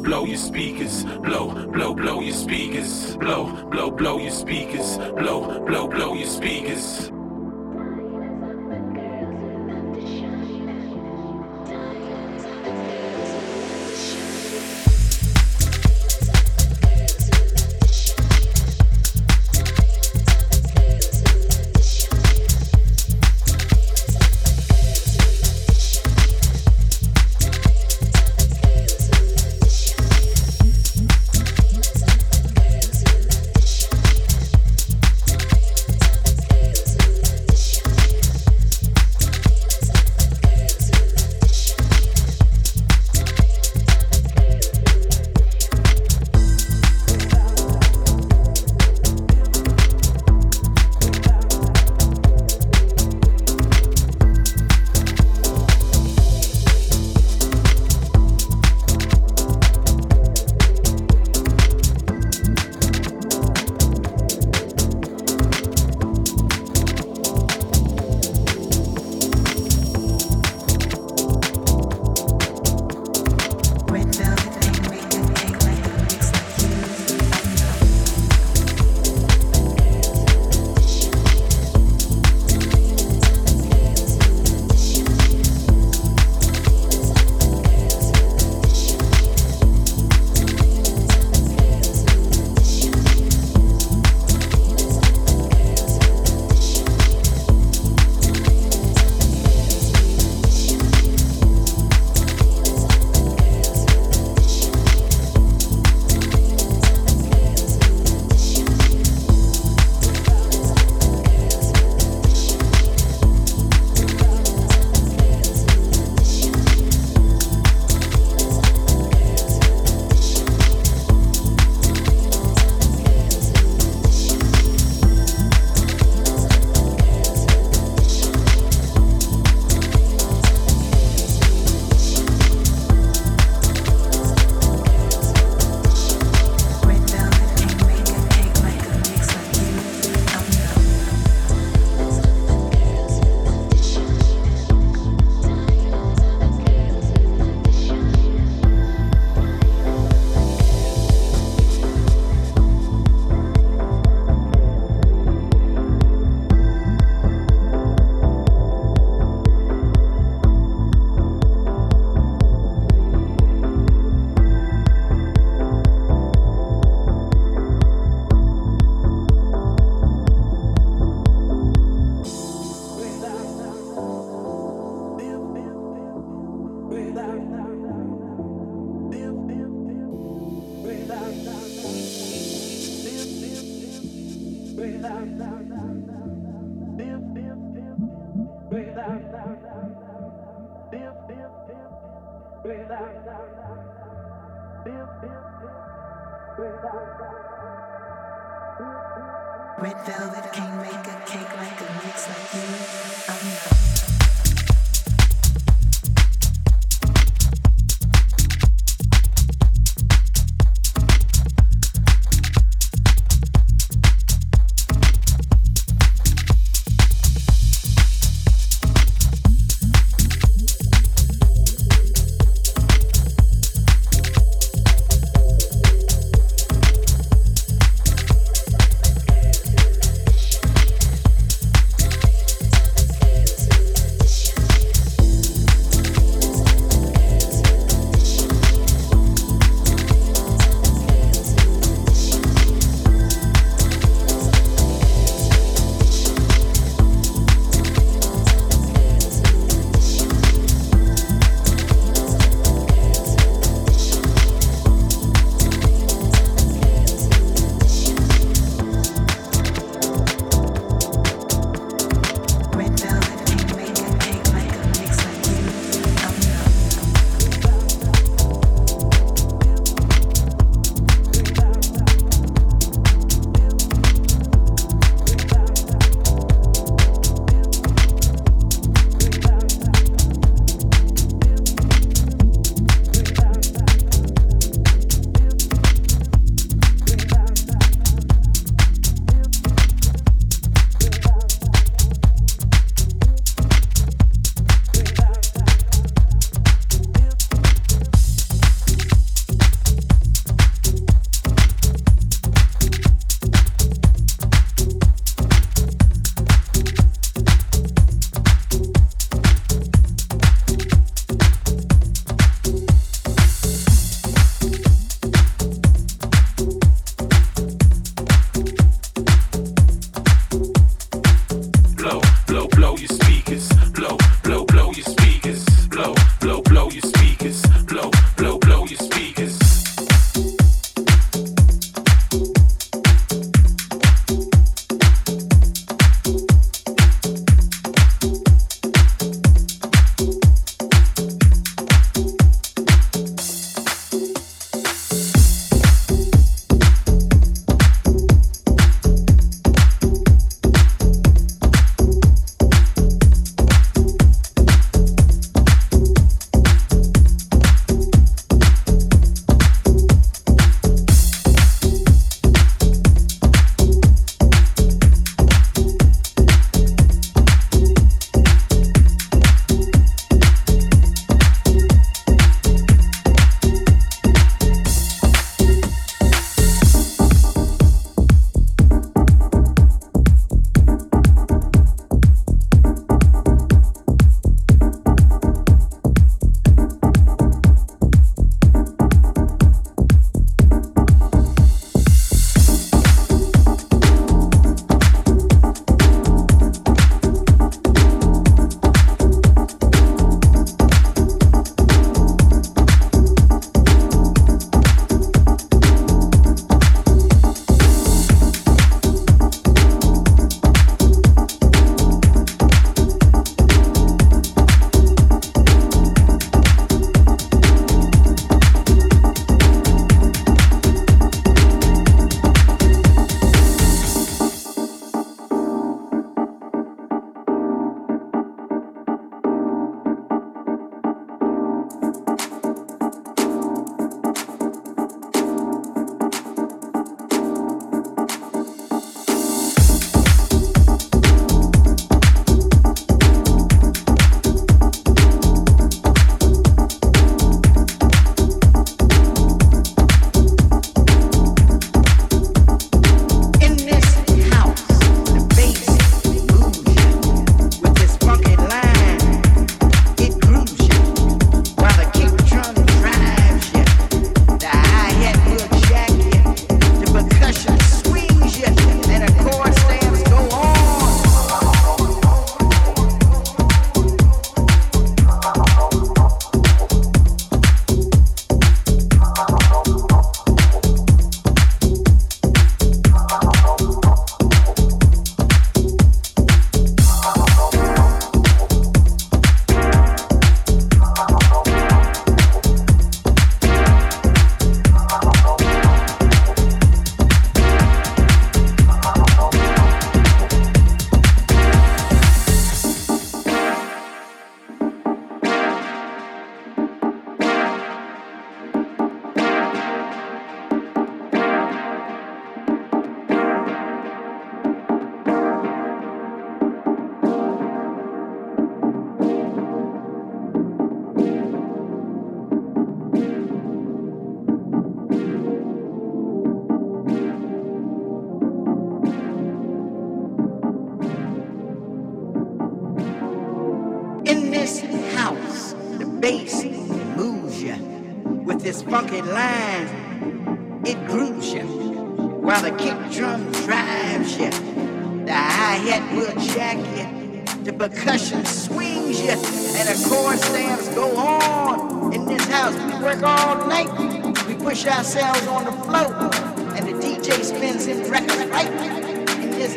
blow your speakers, blow, blow, blow your speakers, blow, blow, blow your speakers, blow, blow, blow your speakers.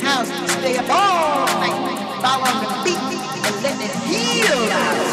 House, stay up all night, following the beat and let it heal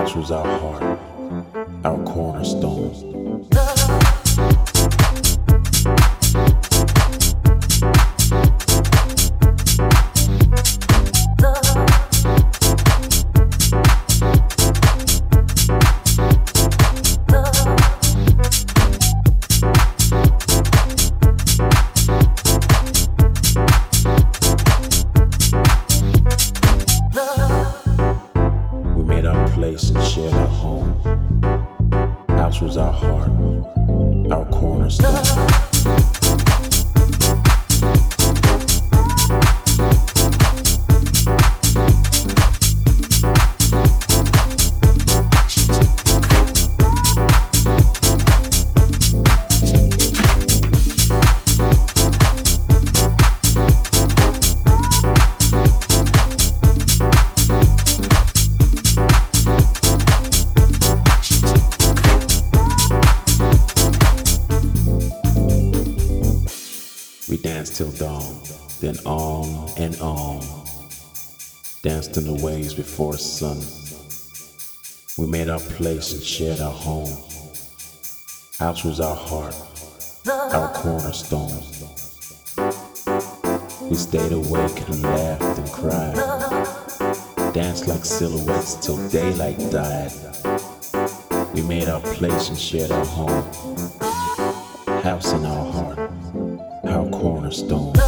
Was our heart, our cornerstone. Sun. We made our place and shared our home. House was our heart, our cornerstone. We stayed awake and laughed and cried. Danced like silhouettes till daylight died. We made our place and shared our home. House in our heart, our cornerstone.